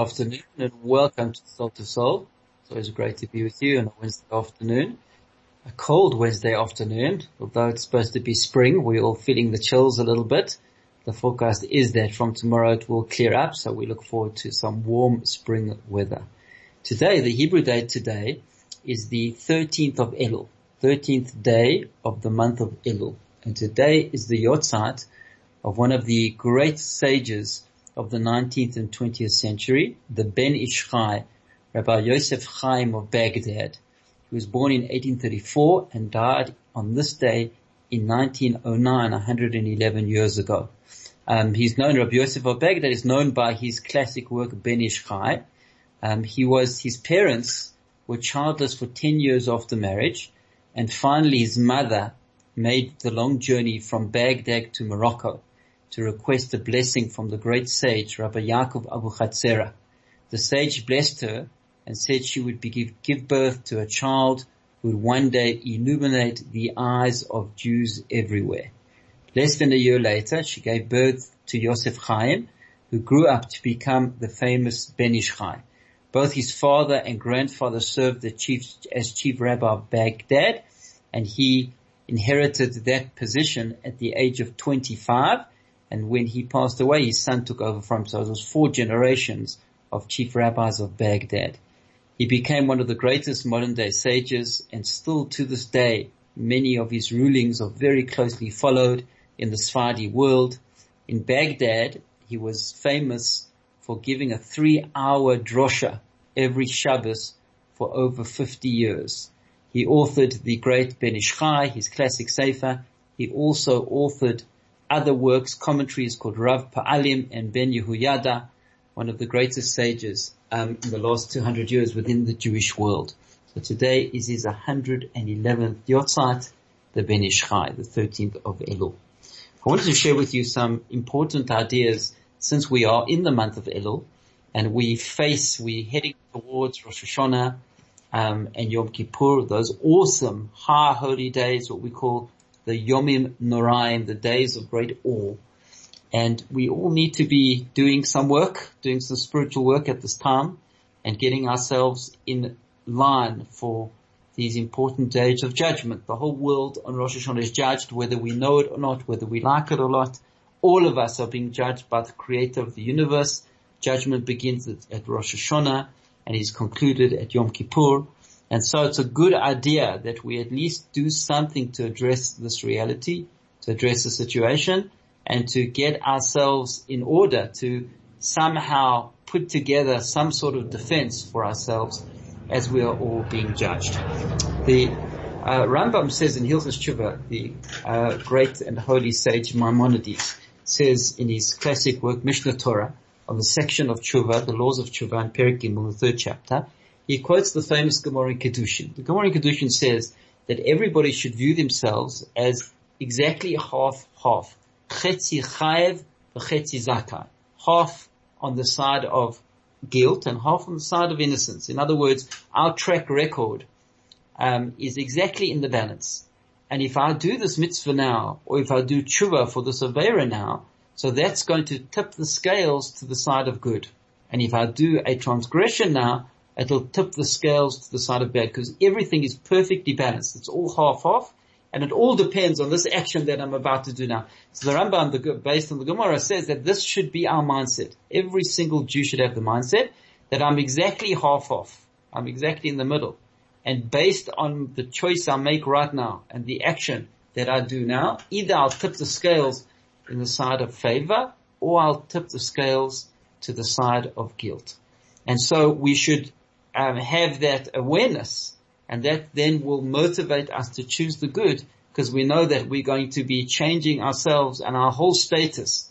Good afternoon and welcome to Soul to Soul. It's always great to be with you on a Wednesday afternoon. A cold Wednesday afternoon, although it's supposed to be spring, we're all feeling the chills a little bit. The forecast is that from tomorrow it will clear up, so we look forward to some warm spring weather. Today, the Hebrew date today is the 13th of Elul, 13th day of the month of Elul. And today is the yahrzeit of one of the great sages of the 19th and 20th century, the Ben Ish Rabbi Yosef Chaim of Baghdad. who was born in 1834 and died on this day in 1909, 111 years ago. Um, he's known, Rabbi Yosef of Baghdad is known by his classic work Ben Ish. Um, he was, his parents were childless for 10 years after marriage and finally his mother made the long journey from Baghdad to Morocco to request a blessing from the great sage Rabbi Yaakov Abu Chatzera. The sage blessed her and said she would give, give birth to a child who would one day illuminate the eyes of Jews everywhere. Less than a year later, she gave birth to Yosef Chaim, who grew up to become the famous Ben Ish Chai. Both his father and grandfather served chief, as chief rabbi of Baghdad, and he inherited that position at the age of 25 and when he passed away, his son took over from him. So it was four generations of chief rabbis of Baghdad. He became one of the greatest modern day sages and still to this day, many of his rulings are very closely followed in the Sephardi world. In Baghdad, he was famous for giving a three hour drosha every Shabbos for over 50 years. He authored the great Ben Ish Chai, his classic Sefer. He also authored other works, commentaries called Rav Pa'alim and Ben Yehoyada, one of the greatest sages um, in the last 200 years within the Jewish world. So today is his 111th yahrzeit, the Ben Ish Chai, the 13th of Elul. I wanted to share with you some important ideas since we are in the month of Elul and we face, we're heading towards Rosh Hashanah um, and Yom Kippur, those awesome high holy days, what we call the Yomim Noraim, the days of great awe. And we all need to be doing some work, doing some spiritual work at this time and getting ourselves in line for these important days of judgment. The whole world on Rosh Hashanah is judged, whether we know it or not, whether we like it or not. All of us are being judged by the creator of the universe. Judgment begins at, at Rosh Hashanah and is concluded at Yom Kippur. And so it's a good idea that we at least do something to address this reality, to address the situation, and to get ourselves in order to somehow put together some sort of defense for ourselves as we are all being judged. The uh, Rambam says in Hilchos Tshuva, the uh, great and holy sage Maimonides says in his classic work Mishnah Torah, on the section of Tshuva, the laws of Tshuva in Perek Gimel, the third chapter, he quotes the famous Gemara in Kedushin. The Gemara in Kedushin says that everybody should view themselves as exactly half half. Chetzi chayev, chetzi zakai. Half on the side of guilt and half on the side of innocence. In other words, our track record um, is exactly in the balance. And if I do this mitzvah now, or if I do tshuva for the avera now, so that's going to tip the scales to the side of good. And if I do a transgression now, it'll tip the scales to the side of bad because everything is perfectly balanced. It's all half half and it all depends on this action that I'm about to do now. So the Rambam, the, based on the Gemara, says that this should be our mindset. Every single Jew should have the mindset that I'm exactly half off. I'm exactly in the middle. And based on the choice I make right now and the action that I do now, either I'll tip the scales in the side of favor or I'll tip the scales to the side of guilt. And so we should um, have that awareness and that then will motivate us to choose the good because we know that we're going to be changing ourselves and our whole status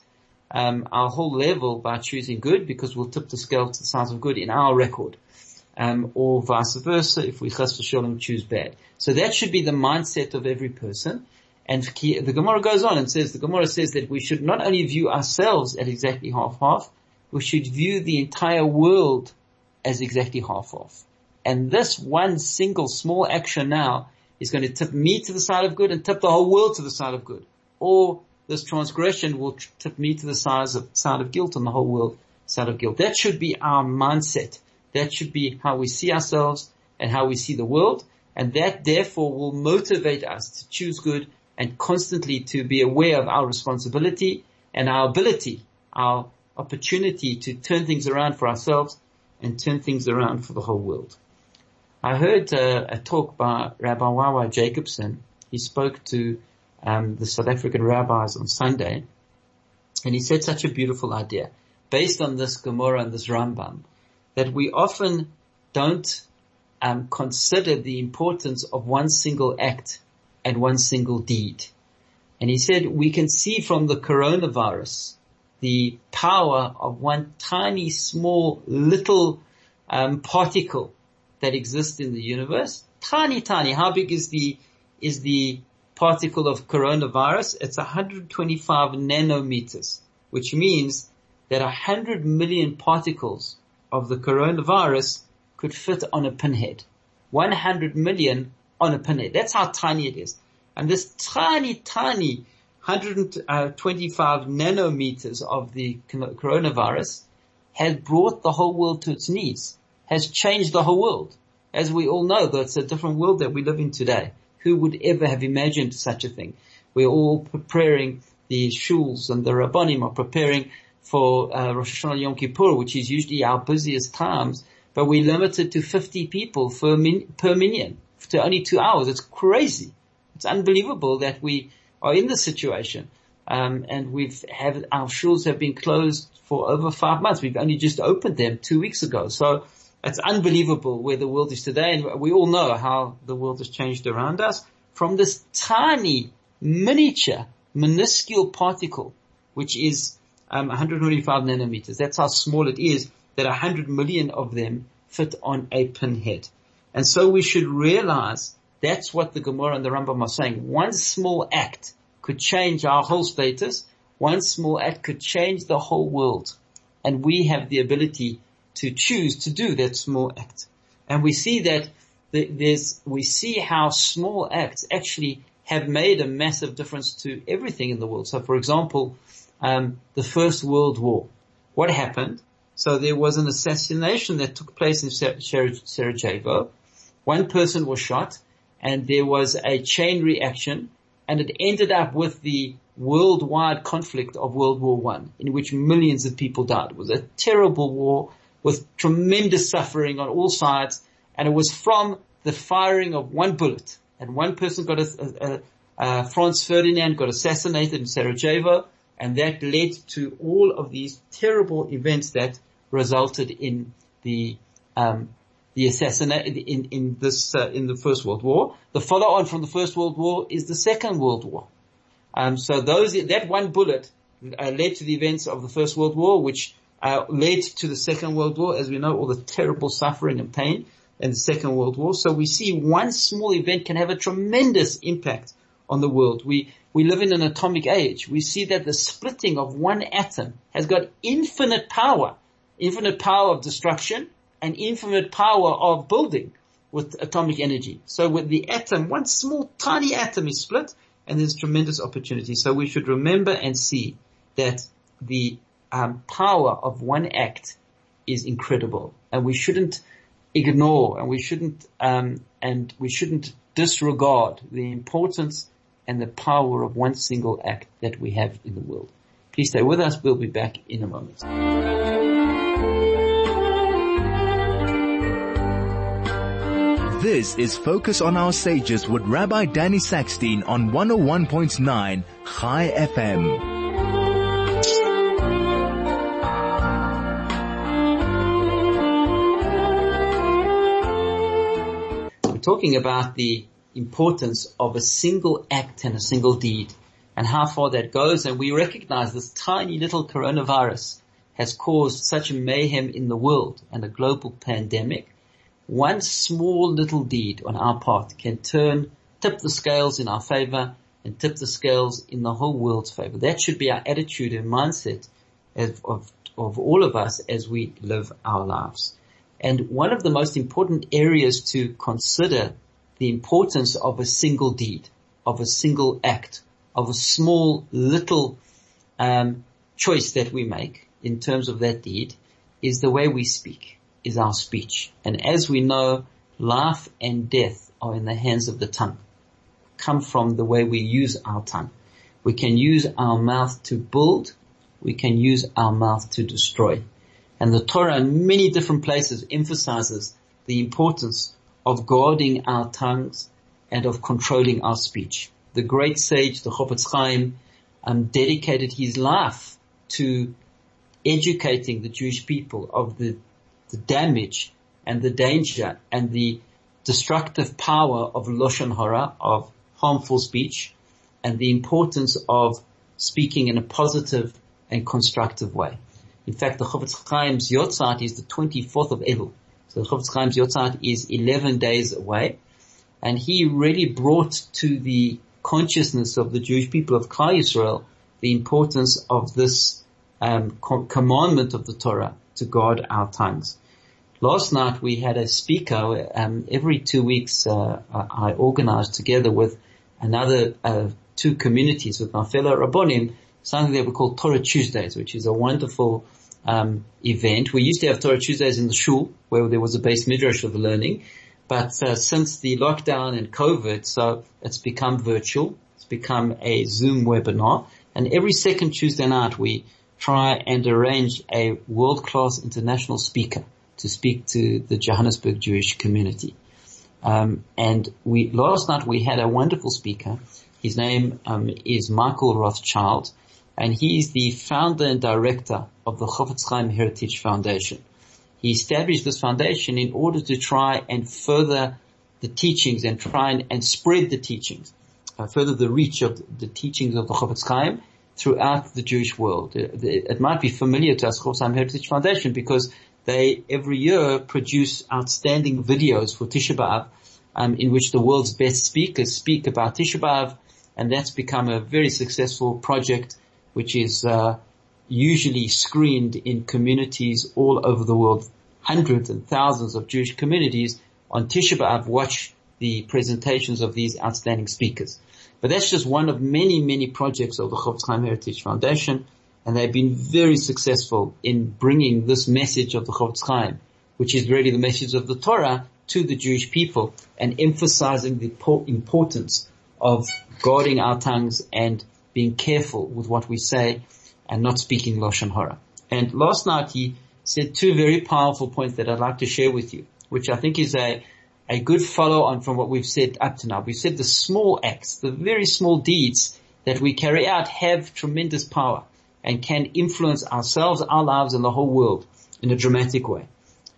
um, our whole level by choosing good because we'll tip the scale to the side of good in our record. Um, or vice versa if we chas v'sholem choose bad. So that should be the mindset of every person. And the Gemara goes on and says, the Gemara says that we should not only view ourselves at exactly half-half, we should view the entire world as exactly half-half. And this one single small action now is going to tip me to the side of good and tip the whole world to the side of good. Or this transgression will tip me to the side of, side of guilt and the whole world side of guilt. That should be our mindset. That should be how we see ourselves and how we see the world. And that therefore will motivate us to choose good and constantly to be aware of our responsibility and our ability, our opportunity to turn things around for ourselves and turn things around for the whole world. I heard uh, a talk by Rabbi Wawa Jacobson. He spoke to um, the South African rabbis on Sunday, and he said such a beautiful idea based on this Gemara and this Rambam that we often don't um, consider the importance of one single act and one single deed. And he said we can see from the coronavirus the power of one tiny, small, little um, particle that exists in the universe. Tiny, tiny. How big is the is the particle of coronavirus? It's 125 nanometers, which means that 100 million particles of the coronavirus could fit on a pinhead. 100 million on a pinhead. That's how tiny it is. And this tiny, tiny 125 nanometers of the coronavirus has brought the whole world to its knees, has changed the whole world. As we all know, that's a different world that we live in today. Who would ever have imagined such a thing? We're all preparing the shuls and the rabbanim are preparing for uh, Rosh Hashanah Yom Kippur, which is usually our busiest times, but we're limited to 50 people min- per minyan to only two hours. It's crazy. It's unbelievable that we are in this situation. Um, and we've have our shuls have been closed for over five months. We've only just opened them two weeks ago. So it's unbelievable where the world is today. And we all know how the world has changed around us from this tiny, miniature, minuscule particle, which is um, 125 nanometers. That's how small it is that 100 million of them fit on a pinhead. And so we should realize that's what the Gemara and the Rambam are saying. One small act could change our whole status. One small act could change the whole world. And we have the ability to choose to do that small act. And we see that there's, we see how small acts actually have made a massive difference to everything in the world. So for example, um, the First World War. What happened? So there was an assassination that took place in Sarajevo. One person was shot and there was a chain reaction and it ended up with the worldwide conflict of World War One, in which millions of people died. It was a terrible war with tremendous suffering on all sides, and it was from the firing of one bullet. And one person got a, a, a Franz Ferdinand got assassinated in Sarajevo, and that led to all of these terrible events that resulted in the um, the assassination in, in this uh, in the First World War. The follow on from the First World War is the Second World War. Um, so those that one bullet uh, led to the events of the First World War, which uh, led to the Second World War, as we know, all the terrible suffering and pain in the Second World War. So we see one small event can have a tremendous impact on the world. We we live in an atomic age. We see that the splitting of one atom has got infinite power, infinite power of destruction and infinite power of building with atomic energy. So with the atom, one small tiny atom is split and there's tremendous opportunity. So we should remember and see that the um, power of one act is incredible and we shouldn't ignore and we shouldn't um, and we shouldn't disregard the importance and the power of one single act that we have in the world. Please stay with us. We'll be back in a moment. This is Focus on Our Sages with Rabbi Danny Sackstein on 101.9 High FM. We're talking about the importance of a single act and a single deed. and how far that goes. And we recognize this tiny little coronavirus has caused such a mayhem in the world and a global pandemic. One small little deed on our part can turn, tip the scales in our favor and tip the scales in the whole world's favor. That should be our attitude and mindset of, of, of all of us as we live our lives. And one of the most important areas to consider the importance of a single deed, of a single act, of a small little um, choice that we make in terms of that deed is the way we speak, is our speech. And as we know, life and death are in the hands of the tongue come from the way we use our tongue. We can use our mouth to build. We can use our mouth to destroy. And the Torah in many different places emphasizes the importance of guarding our tongues and of controlling our speech. The great sage, the Chofetz Chaim, um, dedicated his life to educating the Jewish people of the, the damage and the danger and the destructive power of Lashon Hara, of harmful speech and the importance of speaking in a positive and constructive way. In fact, the Chofetz Chaim's yahrzeit is the 24th of Elul. So the Chofetz Chaim's yahrzeit is 11 days away. And he really brought to the consciousness of the Jewish people of Klal Yisrael the importance of this um, co- commandment of the Torah to guard our tongues. Last night we had a speaker. Um, every two weeks uh, I organized together with another uh, two communities with my fellow Rabbonim, something that we call Torah Tuesdays, which is a wonderful um, event. We used to have Torah Tuesdays in the shul, where there was a beis midrash of learning, but uh, since the lockdown and COVID, so it's become virtual. It's become a Zoom webinar, and every second Tuesday night we try and arrange a world-class international speaker to speak to the Johannesburg Jewish community. Um, and we last night we had a wonderful speaker. His name um, is Michael Rothschild, and he is the founder and director of the Chofetz Chaim Heritage Foundation. He established this foundation in order to try and further the teachings and try and, and spread the teachings, uh, further the reach of the teachings of the Chofetz Chaim throughout the Jewish world. It, might be familiar to us, Chofetz Chaim Heritage Foundation, because they every year produce outstanding videos for Tisha B'Av, um, in which the world's best speakers speak about Tisha B'Av, and that's become a very successful project, which is uh, usually screened in communities all over the world. Hundreds and thousands of Jewish communities on Tisha B'Av watch the presentations of these outstanding speakers. But that's just one of many, many projects of the Chofetz Chaim Heritage Foundation and they've been very successful in bringing this message of the Chofetz Chaim, which is really the message of the Torah, to the Jewish people and emphasizing the importance of guarding our tongues and being careful with what we say and not speaking Lashon Hara. And last night he said two very powerful points that I'd like to share with you, which I think is a, a good follow on from what we've said up to now. We've said the small acts, the very small deeds that we carry out have tremendous power and can influence ourselves, our lives and the whole world in a dramatic way.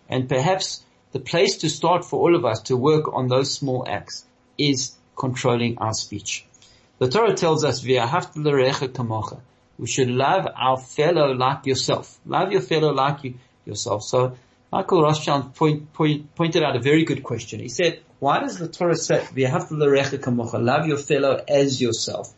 And perhaps the place to start for all of us to work on those small acts is controlling our speech. The Torah tells us, via kamocha. we should love our fellow like yourself. Love your fellow like you, yourself. So Michael Rothschild point, point, pointed out a very good question. He said, why does the Torah say, love your fellow as yourself?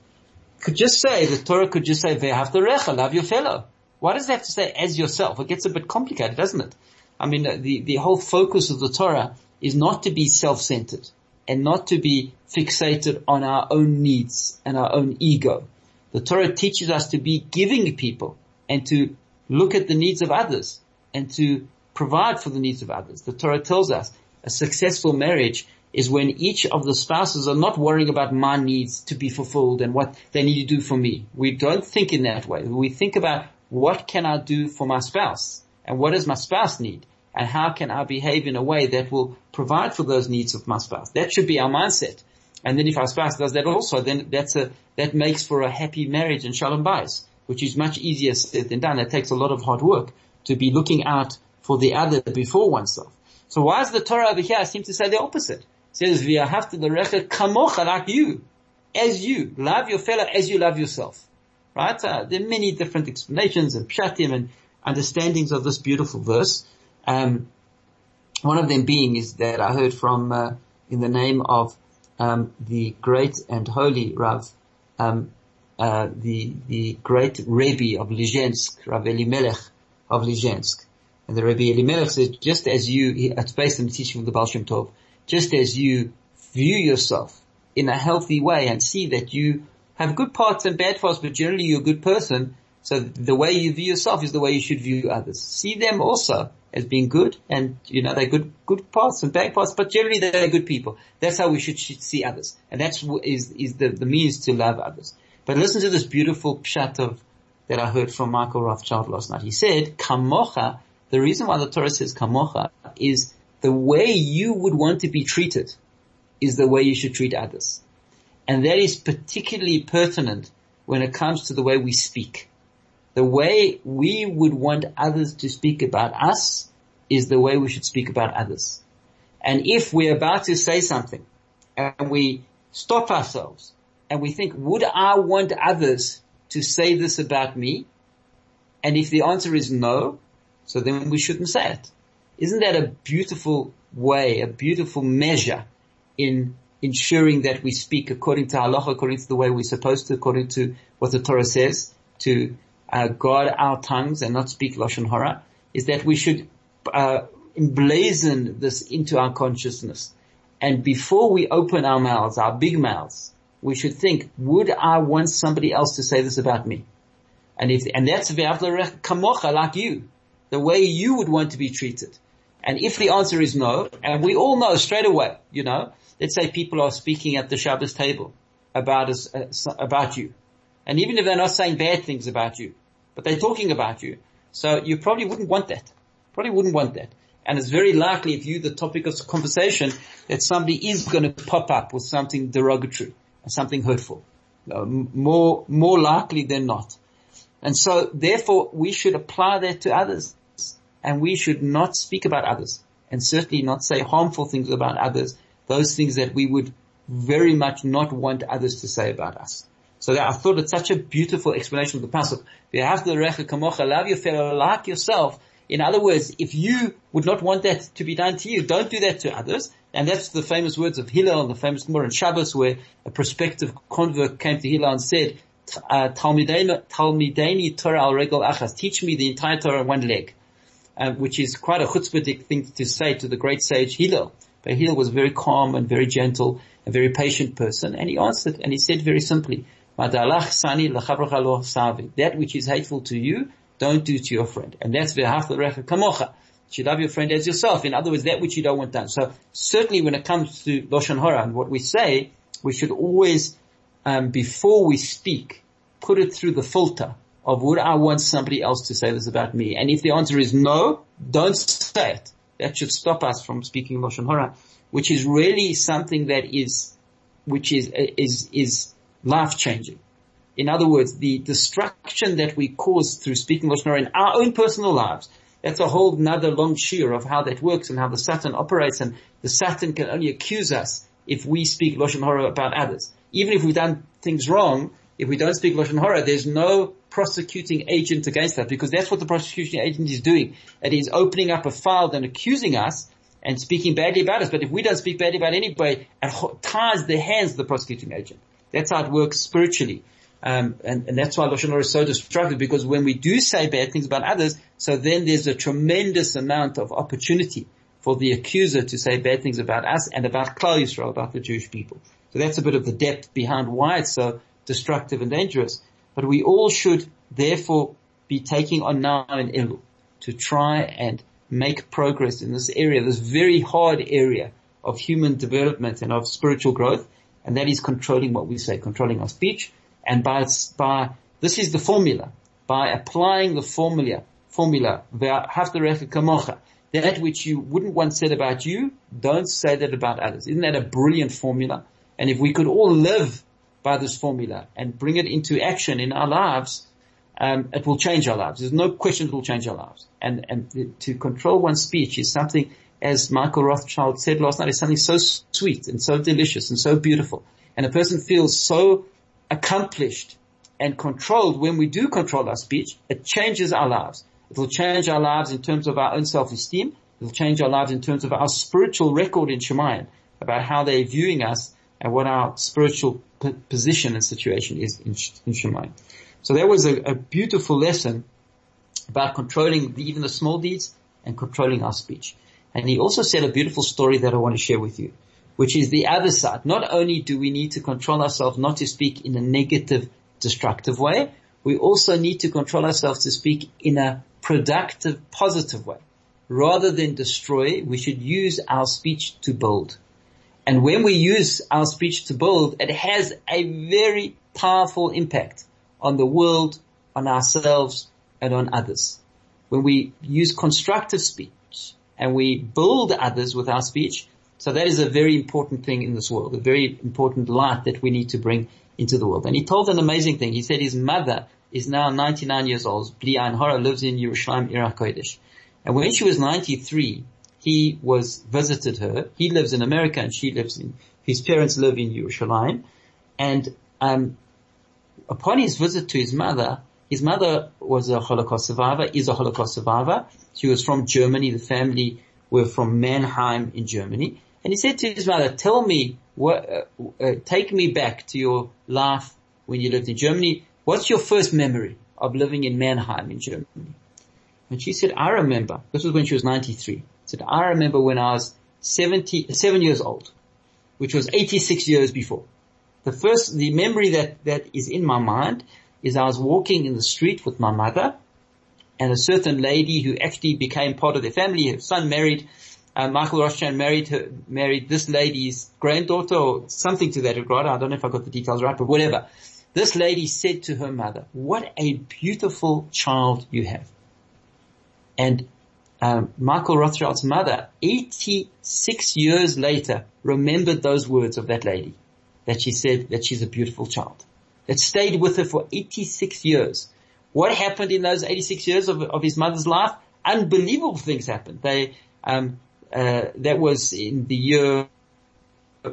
could just say, the Torah could just say, recha, love your fellow. Why does it have to say as yourself? It gets a bit complicated, doesn't it? I mean, the, the whole focus of the Torah is not to be self-centered and not to be fixated on our own needs and our own ego. The Torah teaches us to be giving people and to look at the needs of others and to provide for the needs of others. The Torah tells us a successful marriage is when each of the spouses are not worrying about my needs to be fulfilled and what they need to do for me. We don't think in that way. We think about what can I do for my spouse and what does my spouse need and how can I behave in a way that will provide for those needs of my spouse. That should be our mindset. And then if our spouse does that also, then that's a, that makes for a happy marriage and shalom bayis, which is much easier said than done. It takes a lot of hard work to be looking out for the other before oneself. So why is the Torah over here seem to say the opposite? It says, have to the recha kamocha like you. as you. Love your fellow as you love yourself. Right? Uh, there are many different explanations and pshatim and understandings of this beautiful verse. Um, one of them being is that I heard from uh, in the name of um, the great and holy Rav, um, uh, the the great Rebbe of Lizhensk, Rav Elimelech of Lizhensk. And the Rabbi Elimelech says, just as you, it's based on the teaching of the Baal Shem Tov, just as you view yourself in a healthy way and see that you have good parts and bad parts, but generally you're a good person, so the way you view yourself is the way you should view others. See them also as being good and, you know, they're good, good parts and bad parts, but generally they're good people. That's how we should, see others. And that's is, is the, the means to love others. But listen to this beautiful pshat of, that I heard from Michael Rothschild last night. He said, kamocha, the reason why the Torah says kamocha is the way you would want to be treated is the way you should treat others. And that is particularly pertinent when it comes to the way we speak. The way we would want others to speak about us is the way we should speak about others. And if we're about to say something and we stop ourselves and we think, would I want others to say this about me? And if the answer is no, so then we shouldn't say it. Isn't that a beautiful way, a beautiful measure in ensuring that we speak according to Allah, according to the way we're supposed to, according to what the Torah says, to uh, guard our tongues and not speak lashon hara, is that we should uh, emblazon this into our consciousness. And before we open our mouths, our big mouths, we should think, would I want somebody else to say this about me? And if, and that's kamocha, like you, the way you would want to be treated. And if the answer is no, and we all know straight away, you know, let's say people are speaking at the Shabbos table about us, uh, about you. And even if they're not saying bad things about you, but they're talking about you. So you probably wouldn't want that. Probably wouldn't want that. And it's very likely if you, the topic of conversation, that somebody is going to pop up with something derogatory something hurtful. Uh, more, more likely than not. And so therefore we should apply that to others and we should not speak about others and certainly not say harmful things about others, those things that we would very much not want others to say about us. So I thought it's such a beautiful explanation of the recha love your fellow like yourself. In other words, if you would not want that to be done to you, don't do that to others. And that's the famous words of Hillel, and the famous Gemara in Shabbos, where a prospective convert came to Hillel and said, uh, Talmideni Torah al regel achas, teach me the entire Torah on one leg uh, which is quite a chutzpahdik thing to say to the great sage Hillel. But Hillel was very calm and very gentle, a very patient person, and he answered and he said very simply, That which is hateful to you, don't do to your friend. And that's v'haftarecha kamocha. You love your friend as yourself. In other words, that which you don't want done. So certainly when it comes to Lashon Hara and what we say, we should always, um, before we speak, put it through the filter of would I want somebody else to say this about me? And if the answer is no, don't say it. That should stop us from speaking Lashon Hara, which is really something that is, which is, is, is life changing. In other words, the destruction that we cause through speaking Lashon Hara in our own personal lives, that's a whole another long shiur of how that works and how the Satan operates and the Satan can only accuse us if we speak Lashon Hara about others. Even if we've done things wrong, if we don't speak Lashon Hara, there's no prosecuting agent against that because that's what the prosecuting agent is doing. That is opening up a file and accusing us and speaking badly about us. But if we don't speak badly about anybody, it ties the hands of the prosecuting agent. That's how it works spiritually. Um, and, and, that's why Lashon Hara is so destructive because when we do say bad things about others, so then there's a tremendous amount of opportunity for the accuser to say bad things about us and about Klal Yisrael, about the Jewish people. So that's a bit of the depth behind why it's so destructive and dangerous. But we all should therefore be taking on now an Elul to try and make progress in this area, this very hard area of human development and of spiritual growth. And that is controlling what we say, controlling our speech. And by, by, this is the formula. By applying the formula, formula, that which you wouldn't want said about you, don't say that about others. Isn't that a brilliant formula? And if we could all live by this formula and bring it into action in our lives, um, it will change our lives. There's no question it will change our lives. And, and to control one's speech is something, as Michael Rothschild said last night, is something so sweet and so delicious and so beautiful. And a person feels so accomplished and controlled when we do control our speech, it changes our lives. It will change our lives in terms of our own self-esteem. It will change our lives in terms of our spiritual record in Shemayim, about how they're viewing us and what our spiritual p- position and situation is in, in Shemayim. So that was a, a beautiful lesson about controlling the, even the small deeds and controlling our speech. And he also said a beautiful story that I want to share with you, which is the other side. Not only do we need to control ourselves not to speak in a negative, destructive way, we also need to control ourselves to speak in a productive, positive way. Rather than destroy, we should use our speech to build. And when we use our speech to build, it has a very powerful impact on the world, on ourselves, and on others. When we use constructive speech and we build others with our speech, so that is a very important thing in this world, a very important light that we need to bring into the world. And he told an amazing thing. He said his mother is now 99 years old. Bli Hara lives in Yerushalayim, Ir Hakodesh. And when she was 93, he was visited her. He lives in America and she lives in, his parents live in Yerushalayim. And, um, upon his visit to his mother, his mother was a Holocaust survivor, is a Holocaust survivor. She was from Germany. The family were from Mannheim in Germany. And he said to his mother, tell me what, uh, uh, take me back to your life when you lived in Germany. What's your first memory of living in Mannheim in Germany? And she said, I remember, this was when she was 93. I remember when I was 70, seven years old, which was 86 years before. The first, the memory that, that is in my mind is I was walking in the street with my mother and a certain lady who actually became part of their family, her son married, uh, Michael Rothschild married her, married this lady's granddaughter or something to that regard. I don't know if I got the details right, but whatever. This lady said to her mother, what a beautiful child you have. And um, Michael Rothschild's mother, 86 years later, remembered those words of that lady, that she said that she's a beautiful child. That stayed with her for 86 years. What happened in those 86 years of, of his mother's life? Unbelievable things happened. They, um, uh, that was in the year,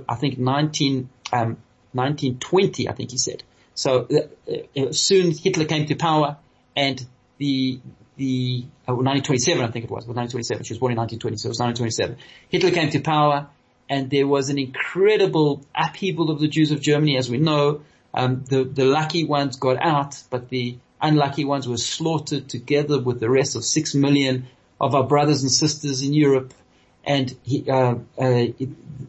I think 19, um, 1920, I think he said. So uh, uh, soon Hitler came to power and the, the, uh, 1927 I think it was, was 1927. She was born in 1920, so it was 1927. Hitler came to power and there was an incredible upheaval of the Jews of Germany as we know. Um, the, the lucky ones got out, but the unlucky ones were slaughtered together with the rest of six million of our brothers and sisters in Europe. And he, uh, uh,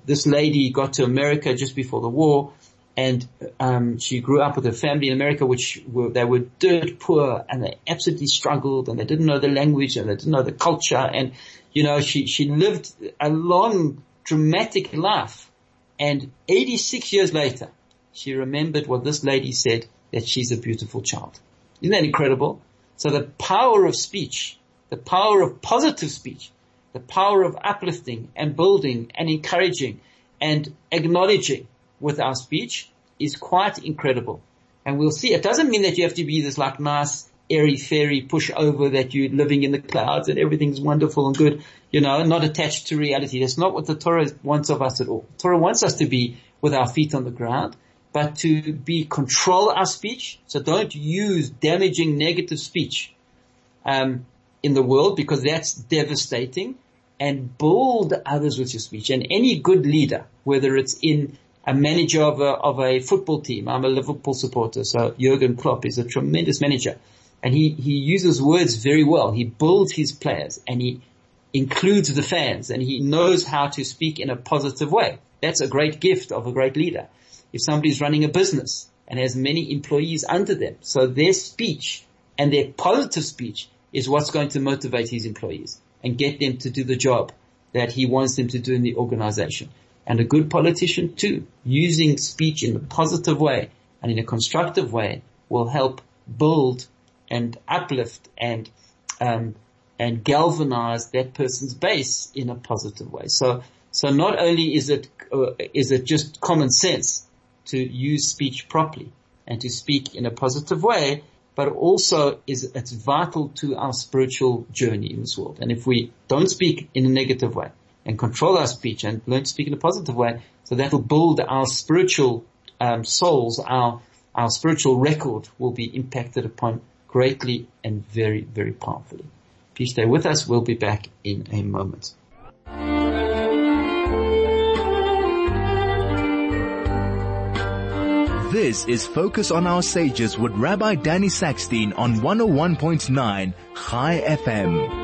this lady got to America just before the war, and um, she grew up with her family in America, which were they were dirt poor, and they absolutely struggled, and they didn't know the language, and they didn't know the culture, and you know she she lived a long, dramatic life, and 86 years later, she remembered what this lady said, that she's a beautiful child. Isn't that incredible? So the power of speech, the power of positive speech, the power of uplifting and building and encouraging and acknowledging with our speech is quite incredible. And we'll see. It doesn't mean that you have to be this like nice, airy fairy pushover that you're living in the clouds and everything's wonderful and good, you know, not attached to reality. That's not what the Torah wants of us at all. The Torah wants us to be with our feet on the ground but to be control our speech. So don't use damaging negative speech um, in the world because that's devastating. And build others with your speech. And any good leader, whether it's in a manager of a, of a football team, I'm a Liverpool supporter, so Jurgen Klopp is a tremendous manager, and he he uses words very well. He builds his players and he includes the fans, and he knows how to speak in a positive way. That's a great gift of a great leader if somebody's running a business and has many employees under them. So their speech and their positive speech is what's going to motivate his employees and get them to do the job that he wants them to do in the organization. And a good politician too, using speech in a positive way and in a constructive way will help build and uplift and um, and galvanize that person's base in a positive way. So so not only is it uh, is it just common sense to use speech properly and to speak in a positive way, but also is it's vital to our spiritual journey in this world. And if we don't speak in a negative way and control our speech and learn to speak in a positive way, so that will build our spiritual um, souls, our our spiritual record will be impacted upon greatly and very, very powerfully. Please stay with us. We'll be back in a moment. This is Focus on Our Sages with Rabbi Danny Sackstein on 101.9 High FM.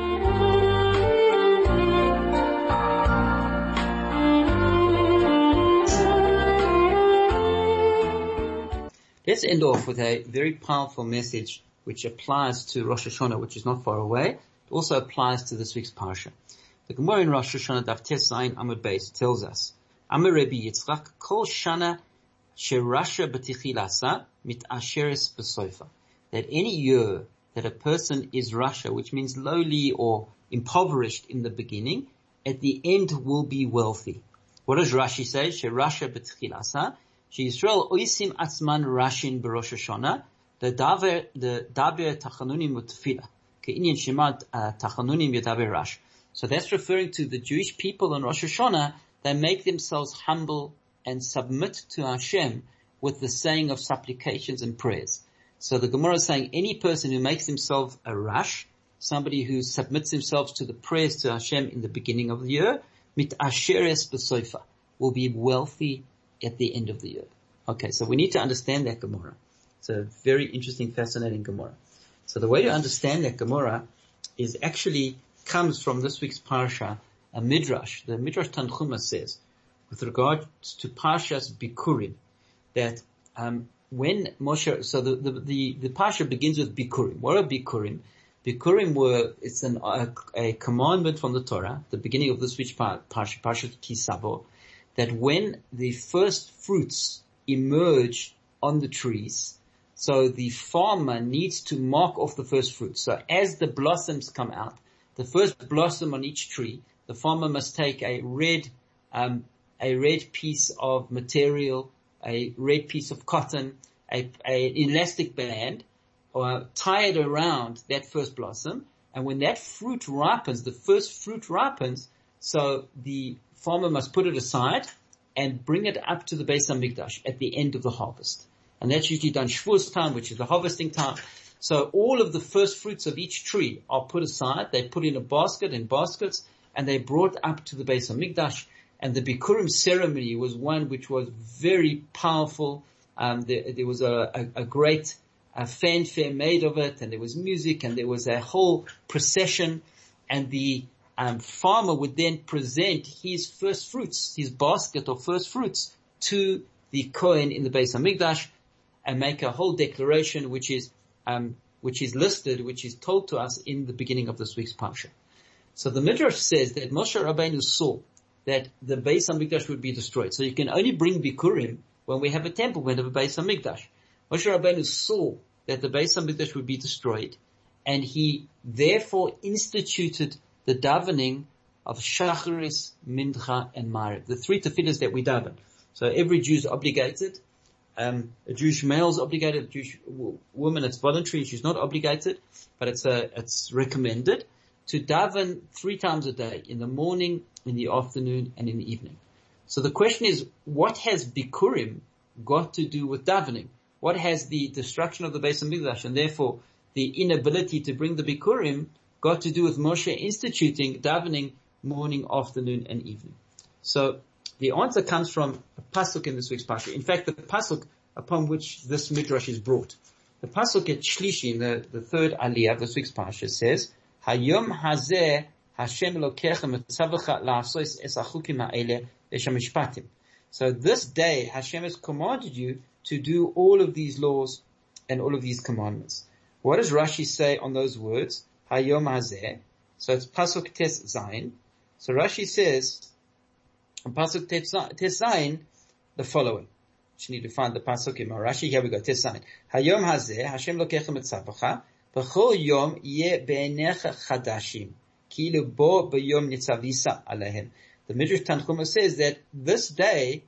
Let's end off with a very powerful message which applies to Rosh Hashanah, which is not far away. It also applies to this week's parsha. The Gemara in Rosh Hashanah Daf Tes Zayin Amud Beis tells us, Amar Rebbe Yitzchak Kol Shana Sherasha B'Tichilasa Mit Asheres B'Soifa. That any year that a person is Rasha, which means lowly or impoverished in the beginning, at the end will be wealthy. What does Rashi say? Sherasha B'Tichilasa Israel oisim atzman rashin b'Rosh Hashanah, the daver the daber tachanunim utfila keinian shemat uh, tachanunim yedaber rash. So that's referring to the Jewish people in Rosh Hashanah that make themselves humble and submit to Hashem with the saying of supplications and prayers. So the Gemara is saying any person who makes himself a rash, somebody who submits themselves to the prayers to Hashem in the beginning of the year, mit asheres b'soifa, will be wealthy at the end of the year. Okay, so we need to understand that Gemara. It's a very interesting, fascinating Gemara. So the way to understand that Gemara is actually comes from this week's parsha, a midrash. The midrash Tanchuma says, with regard to parshas Bikurim, that um, when Moshe, so the, the, the, the parsha begins with Bikurim. What are Bikurim? Bikurim were, it's an, a, a, commandment from the Torah, the beginning of this week's parsha, parsha Ki Savo, that when the first fruits emerge on the trees, so the farmer needs to mark off the first fruits. So as the blossoms come out, the first blossom on each tree, the farmer must take a red, um, a red piece of material, a red piece of cotton, a, a elastic band, or tie it around that first blossom. And when that fruit ripens, the first fruit ripens, so the farmer must put it aside and bring it up to the Beis Hamikdash at the end of the harvest. And that's usually done Shavuos time, which is the harvesting time. So all of the first fruits of each tree are put aside. They put in a basket, in baskets, and they brought up to the Beis Hamikdash. And the Bikurim ceremony was one which was very powerful. Um, there, there, was a, a, a great a fanfare made of it, and there was music, and there was a whole procession, and the um, farmer would then present his first fruits, his basket of first fruits to the Kohen in the Beis Hamikdash and make a whole declaration which is, um, which is listed, which is told to us in the beginning of this week's parsha. So the Midrash says that Moshe Rabbeinu saw that the Beis Hamikdash would be destroyed. So you can only bring Bikurim when we have a temple, when we have a Beis Hamikdash. Moshe Rabbeinu saw that the Beis Hamikdash would be destroyed and he therefore instituted the davening of Shacharis, Mincha, and Maariv. The three tefillahs that we daven. So every Jew is obligated. Um, a Jewish male is obligated. A Jewish woman, it's voluntary. She's not obligated, but it's a, it's recommended to daven three times a day, in the morning, in the afternoon, and in the evening. So the question is, what has Bikurim got to do with davening? What has the destruction of the Beis Hamikdash and therefore the inability to bring the Bikurim got to do with Moshe instituting davening morning, afternoon, and evening. So the answer comes from a pasuk in this week's parsha. In fact, the pasuk upon which this midrash is brought. The pasuk at Shlishi, in the, the third aliyah of this week's parsha says, Hayom hazeh Hashem lokechem la'asos ha'ele. So this day Hashem has commanded you to do all of these laws and all of these commandments. What does Rashi say on those words? Hayom Hazeh. So it's Pasuk Tes Zayin. So Rashi says, on Pasuk Tes Zayin, the following. You need to find the Pasuk in Rashi. Here we go. Tes Zayin. Hayom Hazeh, Hashem lokechem et tzavacha, b'chol yom yeh be'enecha chadashim. Kilu bo b'yom nitzavisa alehem. The Midrash Tanchuma says that this day,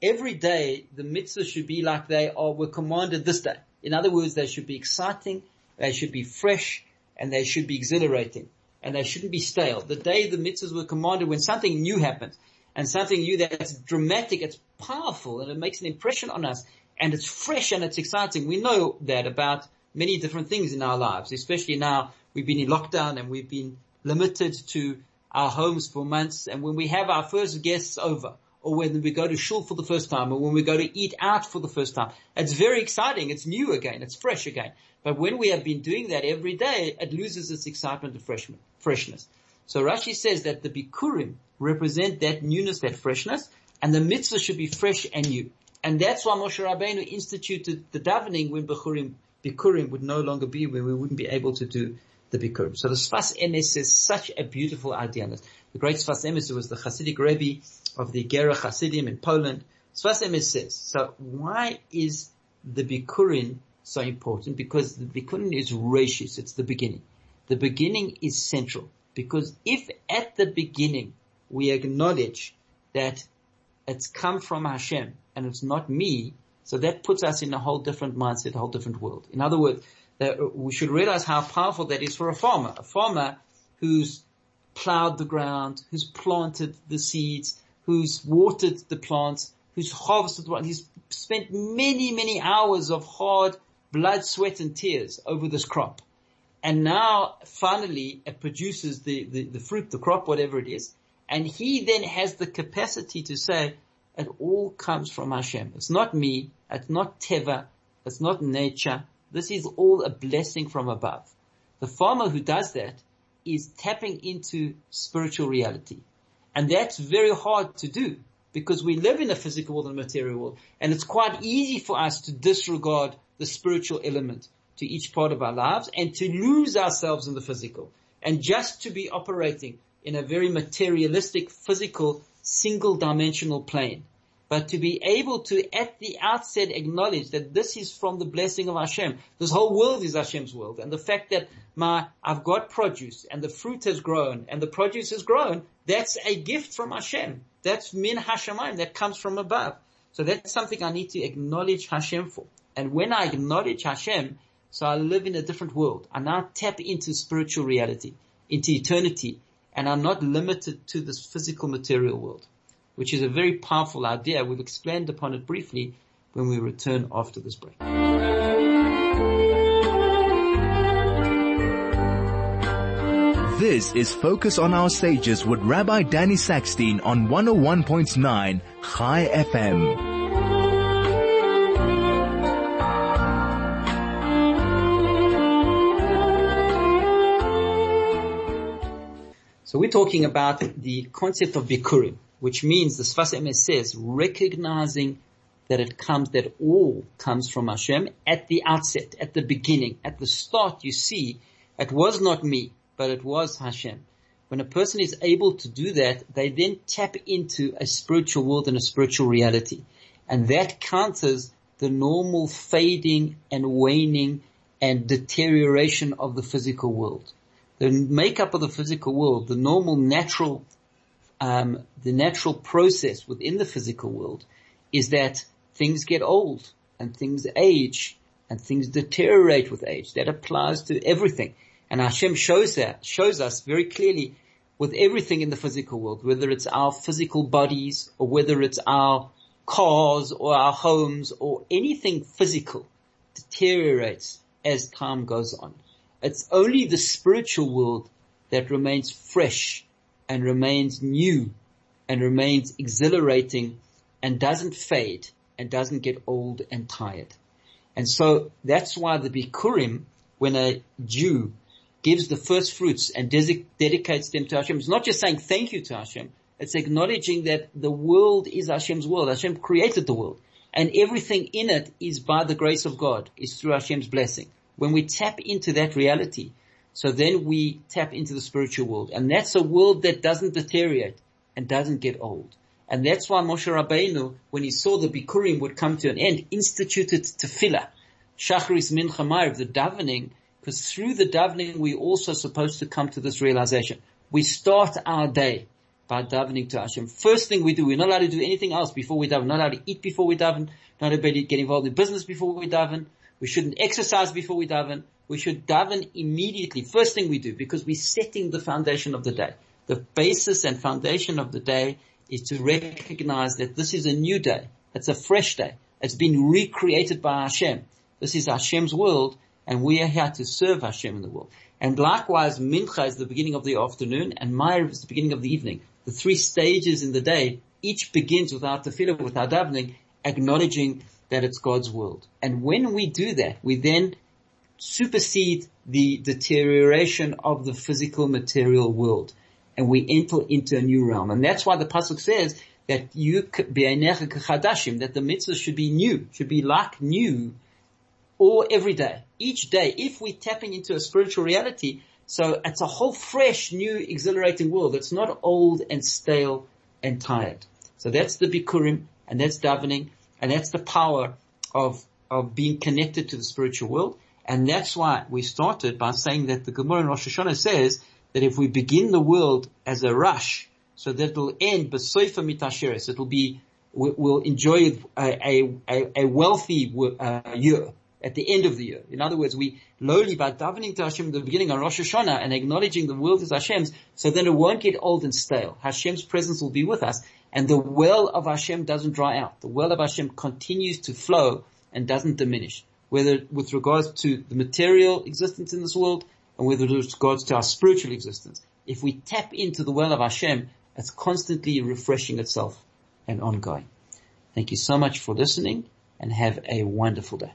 every day, the mitzvahs should be like they are, were commanded this day. In other words, they should be exciting, they should be fresh, and they should be exhilarating and they shouldn't be stale. The day the mitzvahs were commanded when something new happens and something new that's dramatic, it's powerful and it makes an impression on us and it's fresh and it's exciting. We know that about many different things in our lives, especially now we've been in lockdown and we've been limited to our homes for months. And when we have our first guests over or when we go to shul for the first time or when we go to eat out for the first time, it's very exciting. It's new again. It's fresh again. But when we have been doing that every day, it loses its excitement and freshness. So Rashi says that the Bikurim represent that newness, that freshness, and the mitzvah should be fresh and new. And that's why Moshe Rabbeinu instituted the davening when Bikurim, Bikurim would no longer be, when we wouldn't be able to do the Bikurim. So the Sfas Emes is such a beautiful idea. The great Sfas Emes was the Hasidic Rebbe of the Gerrer Hasidim in Poland. Sfas Emes says, so why is the Bikurim so important? Because the Bikurim is reishis, it's the beginning. The beginning is central. Because if at the beginning we acknowledge that it's come from Hashem and it's not me, so that puts us in a whole different mindset, a whole different world. In other words, we should realize how powerful that is for a farmer. A farmer who's plowed the ground, who's planted the seeds, who's watered the plants, who's harvested the he's spent many, many hours of hard blood, sweat and tears over this crop. And now finally it produces the, the, the fruit, the crop, whatever it is. And he then has the capacity to say, it all comes from Hashem. It's not me. It's not Teva. It's not nature. This is all a blessing from above. The farmer who does that is tapping into spiritual reality. And that's very hard to do because we live in a physical world and material world and it's quite easy for us to disregard the spiritual element to each part of our lives and to lose ourselves in the physical and just to be operating in a very materialistic, physical, single dimensional plane. But to be able to at the outset acknowledge that this is from the blessing of Hashem. This whole world is Hashem's world. And the fact that my, I've got produce and the fruit has grown and the produce has grown, that's a gift from Hashem. That's min Hashemayim, that comes from above. So that's something I need to acknowledge Hashem for. And when I acknowledge Hashem, so I live in a different world. I now tap into spiritual reality, into eternity, and I'm not limited to this physical material world, which is a very powerful idea. We've explained upon it briefly when we return after this break. This is Focus on Our Sages with Rabbi Danny Sackstein on 101.9 Chai FM. So we're talking about the concept of bikurim, which means the Sfas Emes says recognizing that it comes, that all comes from Hashem at the outset, at the beginning, at the start. You see, it was not me, but it was Hashem. When a person is able to do that, they then tap into a spiritual world and a spiritual reality, and that counters the normal fading and waning and deterioration of the physical world the makeup of the physical world, the normal natural, um, the natural process within the physical world is that things get old and things age and things deteriorate with age. That applies to everything. And Hashem shows that, shows us very clearly with everything in the physical world, whether it's our physical bodies or whether it's our cars or our homes or anything physical deteriorates as time goes on. It's only the spiritual world that remains fresh and remains new and remains exhilarating and doesn't fade and doesn't get old and tired. And so that's why the Bikurim, when a Jew gives the first fruits and dedicates them to Hashem, it's not just saying thank you to Hashem, it's acknowledging that the world is Hashem's world. Hashem created the world and everything in it is by the grace of God, is through Hashem's blessing. When we tap into that reality, so then we tap into the spiritual world. And that's a world that doesn't deteriorate and doesn't get old. And that's why Moshe Rabbeinu, when he saw the Bikurim would come to an end, instituted tefillah, Shachris Mincha Ma'ariv, the davening, because through the davening we're also supposed to come to this realization. We start our day by davening to Hashem. First thing we do, we're not allowed to do anything else before we daven, not allowed to eat before we daven, not allowed to get involved in business before we daven, we shouldn't exercise before we daven. We should daven immediately. First thing we do, because we're setting the foundation of the day. The basis and foundation of the day is to recognize that this is a new day It's a fresh day. It's been recreated by Hashem. This is Hashem's world and we are here to serve Hashem in the world. And likewise, Mincha is the beginning of the afternoon and Ma'ariv is the beginning of the evening. The three stages in the day, each begins without the tefillah, without davening, acknowledging that it's God's world. And when we do that, we then supersede the deterioration of the physical material world and we enter into a new realm. And that's why the Pasuk says that you, that the mitzvah should be new, should be like new or every day, each day, if we're tapping into a spiritual reality, so it's a whole fresh, new, exhilarating world. It's not old and stale and tired. So that's the Bikurim, and that's davening, and that's the power of, of being connected to the spiritual world. And that's why we started by saying that the Gemara in Rosh Hashanah says that if we begin the world as a rush, so that it'll end b'soifa mitasheres, it'll be, we'll enjoy a, a, a wealthy uh, year at the end of the year. In other words, we lowly by davening to Hashem at the beginning of Rosh Hashanah and acknowledging the world is Hashem's, so then it won't get old and stale. Hashem's presence will be with us, and the well of Hashem doesn't dry out. The well of Hashem continues to flow and doesn't diminish, whether with regards to the material existence in this world and whether with regards to our spiritual existence. If we tap into the well of Hashem, it's constantly refreshing itself and ongoing. Thank you so much for listening and have a wonderful day.